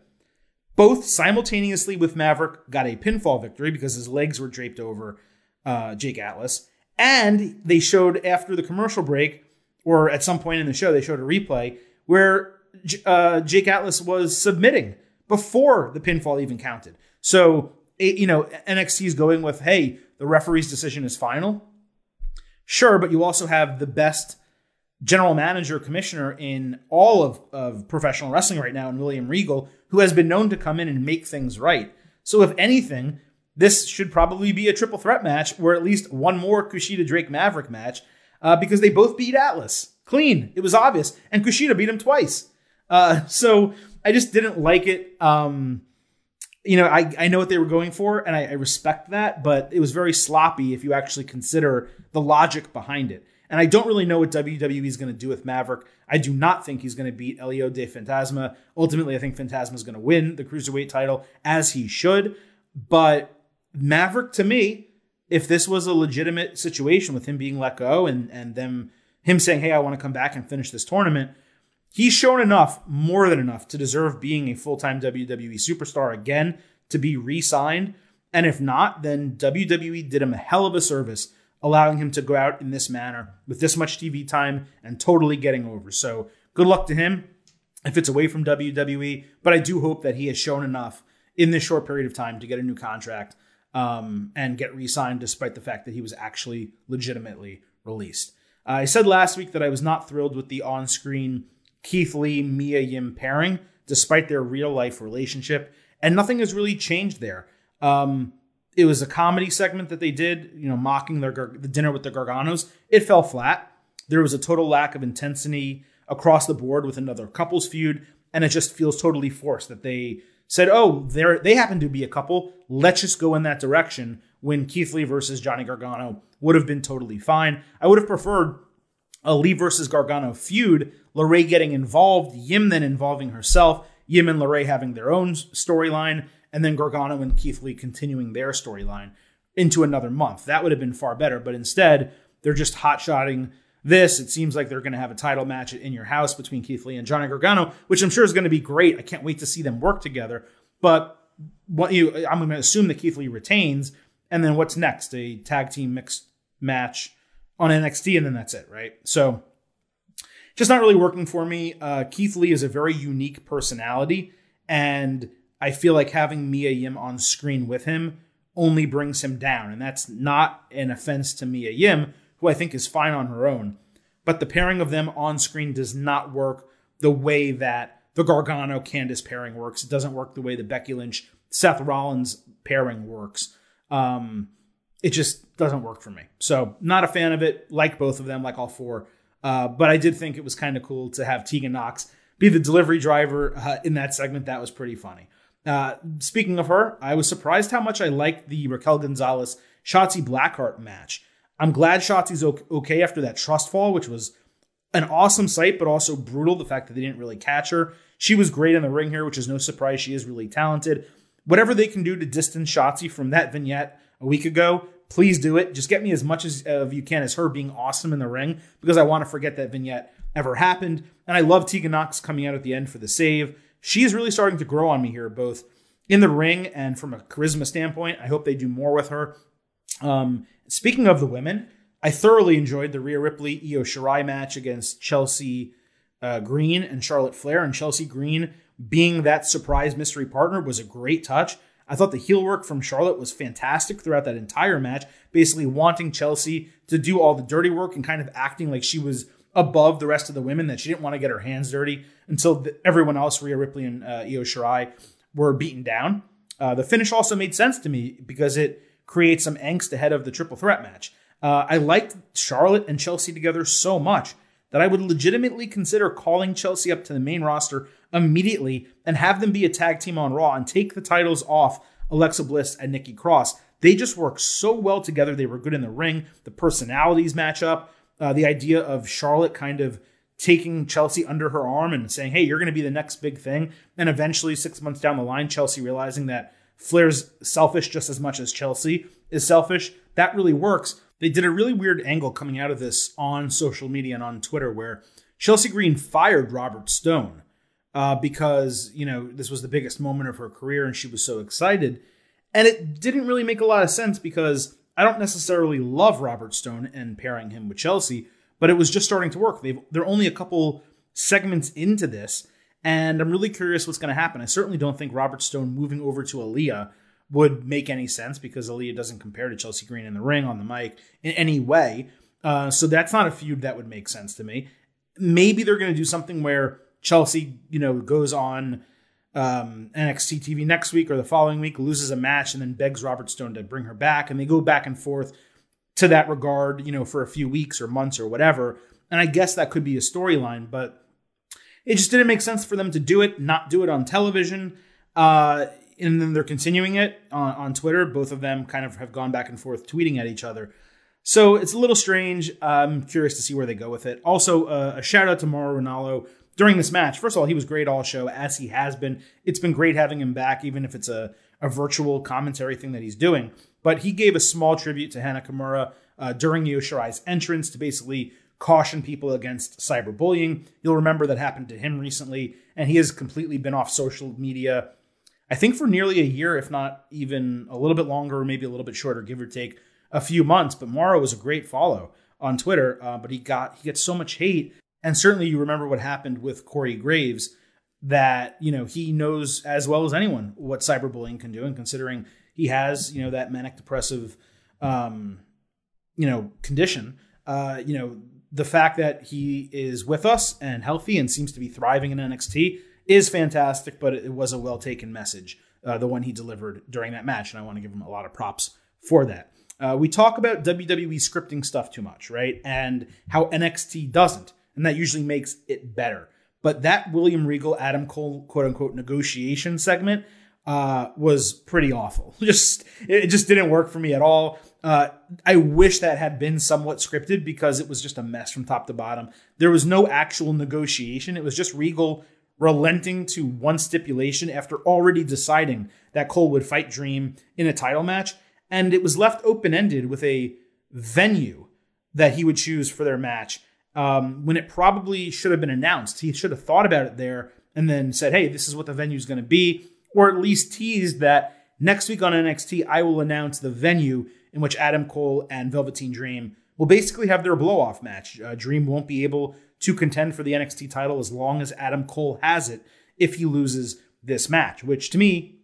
both simultaneously with Maverick got a pinfall victory because his legs were draped over uh, Jake Atlas, and they showed after the commercial break, or at some point in the show, they showed a replay where uh, Jake Atlas was submitting before the pinfall even counted. So, you know, NXT is going with, hey, the referee's decision is final. Sure, but you also have the best general manager, commissioner in all of, of professional wrestling right now, in William Regal, who has been known to come in and make things right. So, if anything, this should probably be a triple threat match, or at least one more Kushida Drake Maverick match, uh, because they both beat Atlas clean. It was obvious, and Kushida beat him twice. Uh, (laughs) so I just didn't like it. Um, you know, I, I know what they were going for, and I, I respect that, but it was very sloppy if you actually consider the logic behind it. And I don't really know what WWE is going to do with Maverick. I do not think he's going to beat El Hijo del Fantasma. Ultimately, I think Fantasma is going to win the Cruiserweight title, as he should. But Maverick, to me, if this was a legitimate situation with him being let go and, and them him saying, hey, I want to come back and finish this tournament – He's shown enough, more than enough, to deserve being a full time WWE superstar again, to be re signed. And if not, then WWE did him a hell of a service, allowing him to go out in this manner with this much TV time and totally getting over. So good luck to him if it's away from WWE. But I do hope that he has shown enough in this short period of time to get a new contract um, and get re signed, despite the fact that he was actually legitimately released. I said last week that I was not thrilled with the on screen Keith Lee, Mia Yim pairing, despite their real life relationship. And nothing has really changed there. Um, it was a comedy segment that they did, you know, mocking their the dinner with the Garganos. It fell flat. There was a total lack of intensity across the board with another couples feud. and it just feels totally forced that they said, "Oh, they they happen to be a couple. Let's just go in that direction." When Keith Lee versus Johnny Gargano would have been totally fine. I would have preferred a Lee versus Gargano feud, LeRae getting involved, Yim then involving herself, Yim and LeRae having their own storyline, and then Gargano and Keith Lee continuing their storyline into another month. That would have been far better, but instead, they're just hot shotting this. It seems like they're going to have a title match in your house between Keith Lee and Johnny Gargano, which I'm sure is going to be great. I can't wait to see them work together. But what you, I'm going to assume that Keith Lee retains, and then what's next? A tag team mixed match on NXT, and then that's it, right? So, just not really working for me. Uh, Keith Lee is a very unique personality, and I feel like having Mia Yim on screen with him only brings him down. And that's not an offense to Mia Yim, who I think is fine on her own. But the pairing of them on screen does not work the way that the Gargano Candice pairing works. It doesn't work the way the Becky Lynch Seth Rollins pairing works. Um, it just doesn't work for me. So, not a fan of it, like both of them, like all four. Uh, but I did think it was kind of cool to have Tegan Nox be the delivery driver uh, in that segment. That was pretty funny. Uh, speaking of her, I was surprised how much I liked the Raquel Gonzalez Shotzi Blackheart match. I'm glad Shotzi's okay after that trust fall, which was an awesome sight, but also brutal. The fact that they didn't really catch her. She was great in the ring here, which is no surprise. She is really talented. Whatever they can do to distance Shotzi from that vignette a week ago, please do it. Just get me as much as of you can as her being awesome in the ring because I want to forget that vignette ever happened. And I love Tegan Nox coming out at the end for the save. She is really starting to grow on me here, both in the ring and from a charisma standpoint. I hope they do more with her. Um, speaking of the women, I thoroughly enjoyed the Rhea Ripley Io Shirai match against Chelsea uh, Green and Charlotte Flair. And Chelsea Green being that surprise mystery partner was a great touch. I thought the heel work from Charlotte was fantastic throughout that entire match, basically wanting Chelsea to do all the dirty work and kind of acting like she was above the rest of the women, that she didn't want to get her hands dirty until the, everyone else, Rhea Ripley and uh, Io Shirai, were beaten down. Uh, the finish also made sense to me because it creates some angst ahead of the triple threat match. Uh, I liked Charlotte and Chelsea together so much that I would legitimately consider calling Chelsea up to the main roster immediately and have them be a tag team on Raw and take the titles off Alexa Bliss and Nikki Cross. They just work so well together. They were good in the ring. The personalities match up. Uh, the idea of Charlotte kind of taking Chelsea under her arm and saying, hey, you're going to be the next big thing. And eventually, six months down the line, Chelsea realizing that Flair's selfish just as much as Chelsea is selfish. That really works. They did a really weird angle coming out of this on social media and on Twitter where Chelsea Green fired Robert Stone uh, because, you know, this was the biggest moment of her career and she was so excited. And it didn't really make a lot of sense because I don't necessarily love Robert Stone and pairing him with Chelsea, but it was just starting to work. They've, they're only a couple segments into this, and I'm really curious what's going to happen. I certainly don't think Robert Stone moving over to Aliyah would make any sense because Aliyah doesn't compare to Chelsea Green in the ring on the mic in any way. Uh, so that's not a feud that would make sense to me. Maybe they're going to do something where Chelsea, you know, goes on um, NXT TV next week or the following week, loses a match, and then begs Robert Stone to bring her back, and they go back and forth to that regard, you know, for a few weeks or months or whatever. And I guess that could be a storyline, but it just didn't make sense for them to do it, not do it on television. Uh, and then they're continuing it on, on Twitter. Both of them kind of have gone back and forth tweeting at each other. So it's a little strange. I'm curious to see where they go with it. Also, uh, a shout out to Mauro Ranallo during this match. First of all, he was great all show, as he has been. It's been great having him back, even if it's a, a virtual commentary thing that he's doing. But he gave a small tribute to Hana Kimura uh, during Io Shirai's entrance to basically caution people against cyberbullying. You'll remember that happened to him recently, and he has completely been off social media I think for nearly a year, if not even a little bit longer, or maybe a little bit shorter, give or take a few months. But Mauro was a great follow on Twitter, uh, but he got he gets so much hate, and certainly you remember what happened with Corey Graves. That you know he knows as well as anyone what cyberbullying can do, and considering he has you know that manic depressive, um, you know condition, uh, you know the fact that he is with us and healthy and seems to be thriving in NXT is fantastic, but it was a well taken message, uh, the one he delivered during that match, and I want to give him a lot of props for that. Uh, we talk about WWE scripting stuff too much, right? And how NXT doesn't, and that usually makes it better. but that William Regal Adam Cole quote unquote negotiation segment uh, was pretty awful. (laughs) Just it just didn't work for me at all. Uh, I wish that had been somewhat scripted because it was just a mess from top to bottom. There was no actual negotiation. It was just Regal relenting to one stipulation after already deciding that Cole would fight Dream in a title match. And it was left open ended with a venue that he would choose for their match um, when it probably should have been announced. He should have thought about it there and then said, hey, this is what the venue is going to be, or at least teased that next week on NXT, I will announce the venue in which Adam Cole and Velveteen Dream will basically have their blow off match. Uh, Dream won't be able to contend for the NXT title as long as Adam Cole has it if he loses this match, which to me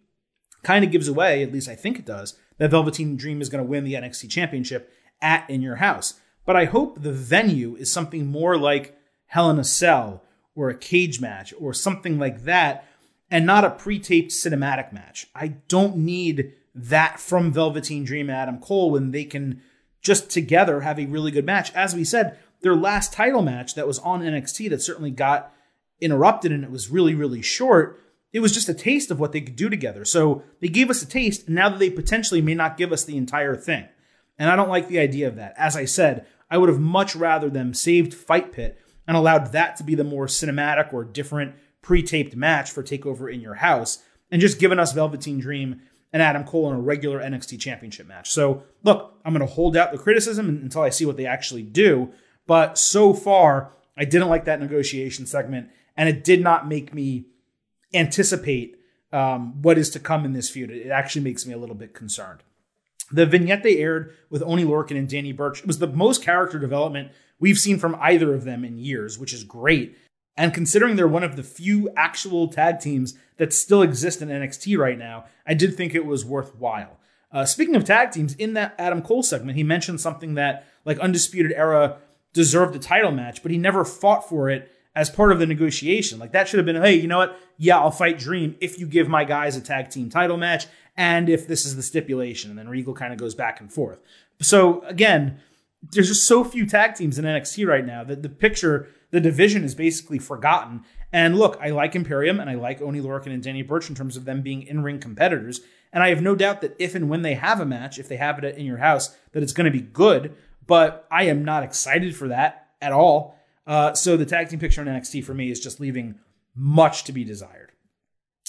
kind of gives away, at least I think it does, that Velveteen Dream is going to win the NXT championship at In Your House. But I hope the venue is something more like Hell in a Cell or a cage match or something like that and not a pre-taped cinematic match. I don't need that from Velveteen Dream and Adam Cole when they can just together have a really good match. As we said, their last title match that was on NXT that certainly got interrupted and it was really, really short. It was just a taste of what they could do together. So they gave us a taste, and now that they potentially may not give us the entire thing. And I don't like the idea of that. As I said, I would have much rather them saved Fight Pit and allowed that to be the more cinematic or different pre-taped match for Takeover in Your House, and just given us Velveteen Dream and Adam Cole in a regular NXT Championship match. So look, I'm going to hold out the criticism until I see what they actually do. But so far, I didn't like that negotiation segment, and it did not make me anticipate um, what is to come in this feud. It actually makes me a little bit concerned. The vignette they aired with Oney Lorcan and Danny Burch was the most character development we've seen from either of them in years, which is great. And considering they're one of the few actual tag teams that still exist in NXT right now, I did think it was worthwhile. Uh, speaking of tag teams, in that Adam Cole segment, he mentioned something that, like Undisputed Era, deserved a title match, but he never fought for it as part of the negotiation. Like that should have been, hey, you know what? Yeah, I'll fight Dream if you give my guys a tag team title match and if this is the stipulation. And then Regal kind of goes back and forth. So again, there's just so few tag teams in NXT right now that the picture, the division is basically forgotten. And look, I like Imperium and I like Oney Lorcan and Danny Burch in terms of them being in ring competitors. And I have no doubt that if and when they have a match, if they have it in your house, that it's going to be good. But I am not excited for that at all. Uh, so the tag team picture in NXT for me is just leaving much to be desired.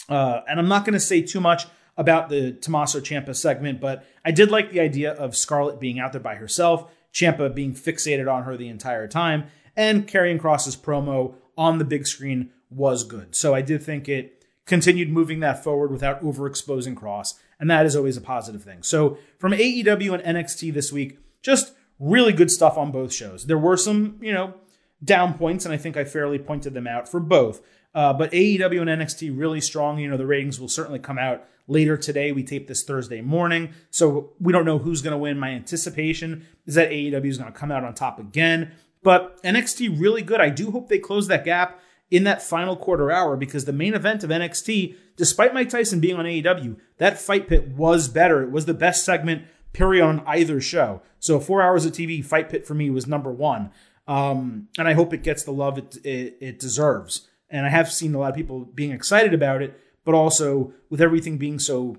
Uh, and I'm not going to say too much about the Tommaso Ciampa segment, but I did like the idea of Scarlett being out there by herself, Ciampa being fixated on her the entire time, and Karrion Kross's promo on the big screen was good. So I did think it continued moving that forward without overexposing Kross, and that is always a positive thing. So from AEW and NXT this week, just really good stuff on both shows. There were some, you know, down points, and I think I fairly pointed them out for both. Uh, but AEW and NXT really strong. You know, the ratings will certainly come out later today. We tape this Thursday morning, so we don't know who's going to win. My anticipation is that AEW is going to come out on top again. But NXT really good. I do hope they close that gap in that final quarter hour because the main event of NXT, despite Mike Tyson being on AEW, that fight pit was better. It was the best segment period on either show. So four hours of TV, Fight Pit for me was number one. Um, and I hope it gets the love it, it, it deserves. And I have seen a lot of people being excited about it, but also with everything being so,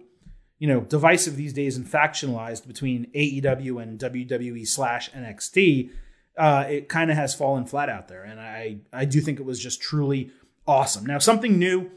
you know, divisive these days and factionalized between AEW and WWE slash NXT, uh, it kind of has fallen flat out there. And I, I do think it was just truly awesome. Now, something new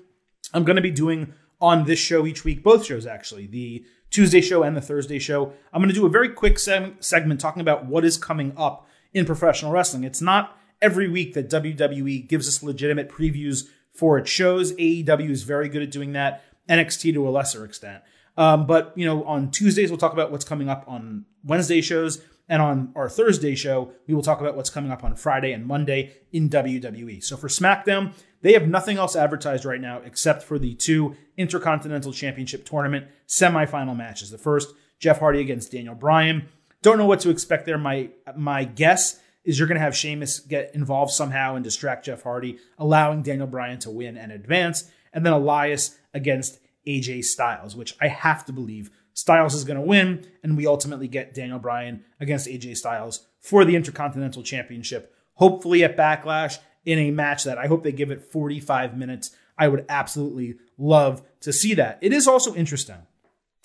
I'm going to be doing on this show each week, both shows actually, the Tuesday show and the Thursday show. I'm going to do a very quick segment talking about what is coming up in professional wrestling. It's not every week that WWE gives us legitimate previews for its shows. AEW is very good at doing that, NXT to a lesser extent. Um, but, you know, on Tuesdays, we'll talk about what's coming up on Wednesday shows. And on our Thursday show, we will talk about what's coming up on Friday and Monday in WWE. So for SmackDown, they have nothing else advertised right now except for the two Intercontinental Championship Tournament semifinal matches. The first, Jeff Hardy against Daniel Bryan. Don't know what to expect there. My my guess is you're going to have Sheamus get involved somehow and distract Jeff Hardy, allowing Daniel Bryan to win and advance. And then Elias against AJ Styles, which I have to believe Styles is going to win, and we ultimately get Daniel Bryan against AJ Styles for the Intercontinental Championship, hopefully at Backlash. in a match that I hope they give it 45 minutes. I would absolutely love to see that. It is also interesting.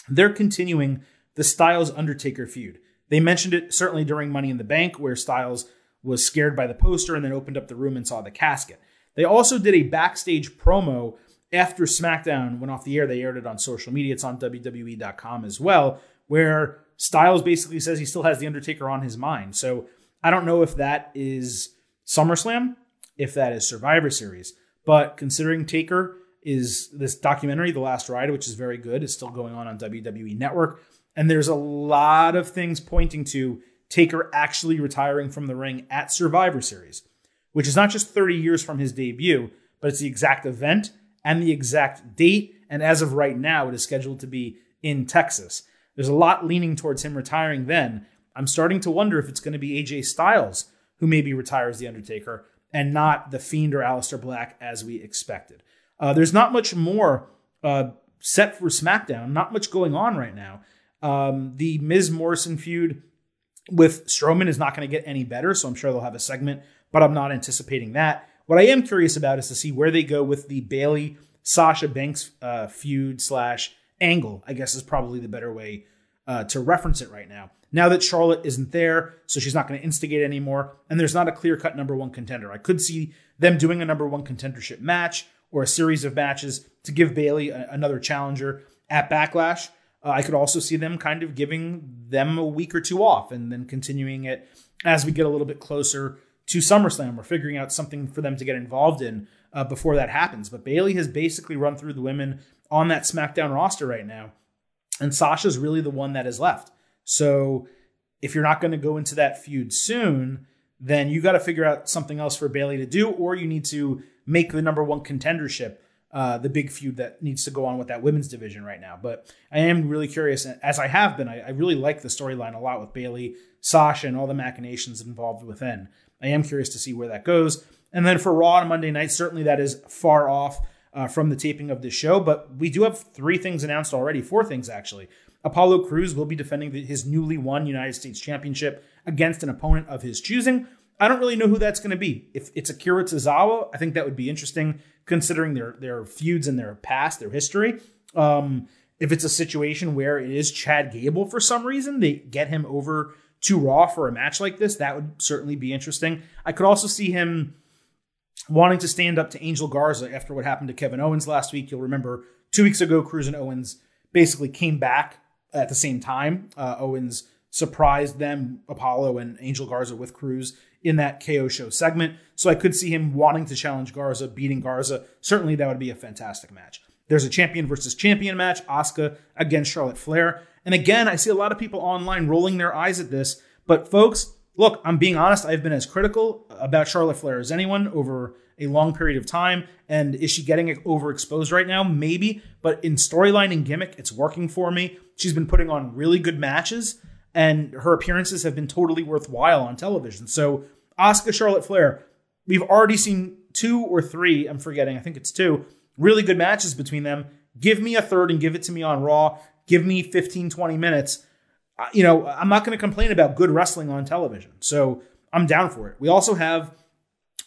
They're continuing the Styles Undertaker feud. They mentioned it certainly during Money in the Bank, where Styles was scared by the poster and then opened up the room and saw the casket. They also did a backstage promo after SmackDown went off the air. They aired it on social media. It's on WWE.com as well, where Styles basically says he still has The Undertaker on his mind. So I don't know if that is SummerSlam, if that is Survivor Series, but considering Taker is this documentary, The Last Ride, which is very good, is still going on on WWE Network. And there's a lot of things pointing to Taker actually retiring from the ring at Survivor Series, which is not just 30 years from his debut, but it's the exact event and the exact date. And as of right now, it is scheduled to be in Texas. There's a lot leaning towards him retiring then. I'm starting to wonder if it's going to be AJ Styles who maybe retires The Undertaker and not The Fiend or Aleister Black as we expected. Uh, there's not much more uh, set for SmackDown, not much going on right now. Um, the Miz Morrison feud with Strowman is not going to get any better, so I'm sure they'll have a segment, but I'm not anticipating that. What I am curious about is to see where they go with the Bayley Sasha Banks uh, feud slash angle. I guess is probably the better way uh, to reference it right now. Now that Charlotte isn't there, so she's not going to instigate anymore, and there's not a clear cut number one contender. I could see them doing a number one contendership match or a series of matches to give Bayley a, another challenger at Backlash. Uh, I could also see them kind of giving them a week or two off and then continuing it as we get a little bit closer to SummerSlam or figuring out something for them to get involved in uh, before that happens. But Bayley has basically run through the women on that SmackDown roster right now. And Sasha's really the one that is left. So if you're not going to go into that feud soon, then you got to figure out something else for Bayley to do, or you need to make the number one contendership uh, the big feud that needs to go on with that women's division right now. But I am really curious, as I have been. I, I really like the storyline a lot with Bayley, Sasha, and all the machinations involved within. I am curious to see where that goes. And then for Raw on Monday night, certainly that is far off uh, from the taping of this show, but we do have three things announced already, four things actually. Apollo Crews will be defending his newly won United States Championship against an opponent of his choosing. I don't really know who that's going to be. If it's Akira Tozawa, I think that would be interesting considering their their feuds and their past, their history. Um, if it's a situation where it is Chad Gable for some reason, they get him over to Raw for a match like this, that would certainly be interesting. I could also see him wanting to stand up to Angel Garza after what happened to Kevin Owens last week. You'll remember two weeks ago, Crews and Owens basically came back at the same time. Uh, Owens surprised them, Apollo and Angel Garza with Crews in that KO show segment. So I could see him wanting to challenge Garza, beating Garza. Certainly that would be a fantastic match. There's a champion versus champion match, Asuka against Charlotte Flair. And again, I see a lot of people online rolling their eyes at this. But folks, look, I'm being honest. I've been as critical about Charlotte Flair as anyone over a long period of time. And is she getting overexposed right now? Maybe. But in storyline and gimmick, it's working for me. She's been putting on really good matches, and her appearances have been totally worthwhile on television. So Asuka Charlotte Flair, we've already seen two or three, I'm forgetting, I think it's two, really good matches between them. Give me a third and give it to me on Raw. Give me 15, 20 minutes. Uh, you know, I'm not going to complain about good wrestling on television. So I'm down for it. We also have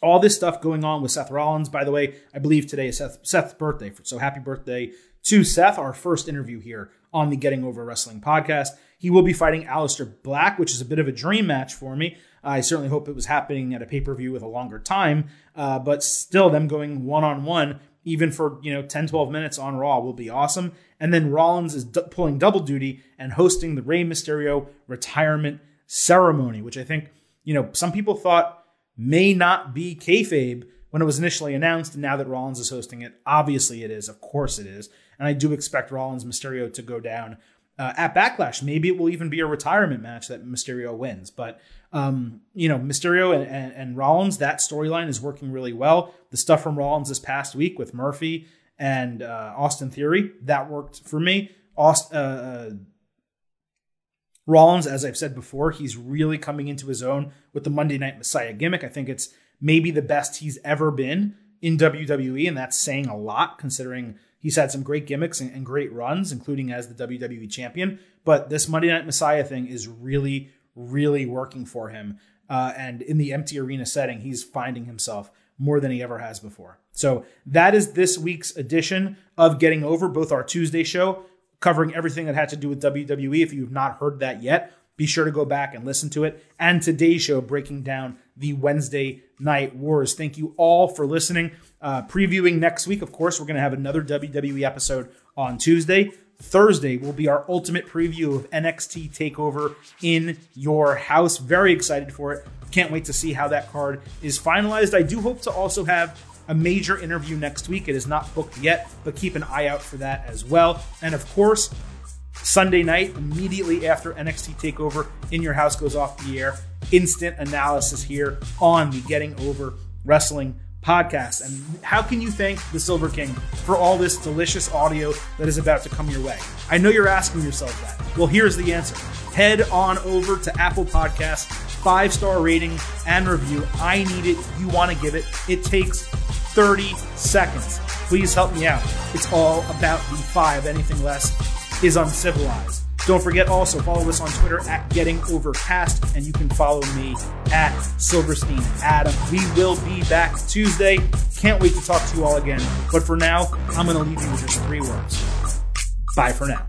all this stuff going on with Seth Rollins. By the way, I believe today is Seth, Seth's birthday. So happy birthday to Seth, our first interview here on the Getting Over Wrestling podcast. He will be fighting Aleister Black, which is a bit of a dream match for me. I certainly hope it was happening at a pay per view with a longer time, uh, but still, them going one on one, even for you know 10, 12 minutes on Raw, will be awesome. And then Rollins is d- pulling double duty and hosting the Rey Mysterio retirement ceremony, which I think you know some people thought may not be kayfabe when it was initially announced, and now that Rollins is hosting it, obviously it is. Of course it is, and I do expect Rollins Mysterio to go down uh, at Backlash. Maybe it will even be a retirement match that Mysterio wins. But um, you know, Mysterio and, and, and Rollins, that storyline is working really well. The stuff from Rollins this past week with Murphy and uh, Austin Theory that worked for me. Aust- uh, uh, Rollins, as I've said before, he's really coming into his own with the Monday Night Messiah gimmick. I think it's maybe the best he's ever been in WWE, and that's saying a lot considering He's had some great gimmicks and, and great runs, including as the WWE champion. But this Monday Night Messiah thing is really, really working for him. Uh, and in the empty arena setting, he's finding himself more than he ever has before. So that is this week's edition of Getting Over, both our Tuesday show covering everything that had to do with WWE. If you have not heard that yet, be sure to go back and listen to it. And today's show breaking down the Wednesday Night Wars. Thank you all for listening. Uh, previewing next week, of course, we're going to have another WWE episode on Tuesday. Thursday will be our ultimate preview of NXT TakeOver in your house. Very excited for it. Can't wait to see how that card is finalized. I do hope to also have a major interview next week. It is not booked yet, but keep an eye out for that as well. And of course, Sunday night, immediately after NXT TakeOver in your house goes off the air, instant analysis here on the Getting Over Wrestling podcast. And how can you thank the Silver King for all this delicious audio that is about to come your way? I know you're asking yourself that. Well, here's the answer head on over to Apple Podcasts, five star rating and review. I need it. You want to give it. It takes 30 seconds. Please help me out. It's all about the five. Anything less is uncivilized. Don't forget also follow us on Twitter at Getting Overcast, and you can follow me at Silverstein Adam. We will be back Tuesday. Can't wait to talk to you all again. But for now, I'm going to leave you with just three words. Bye for now.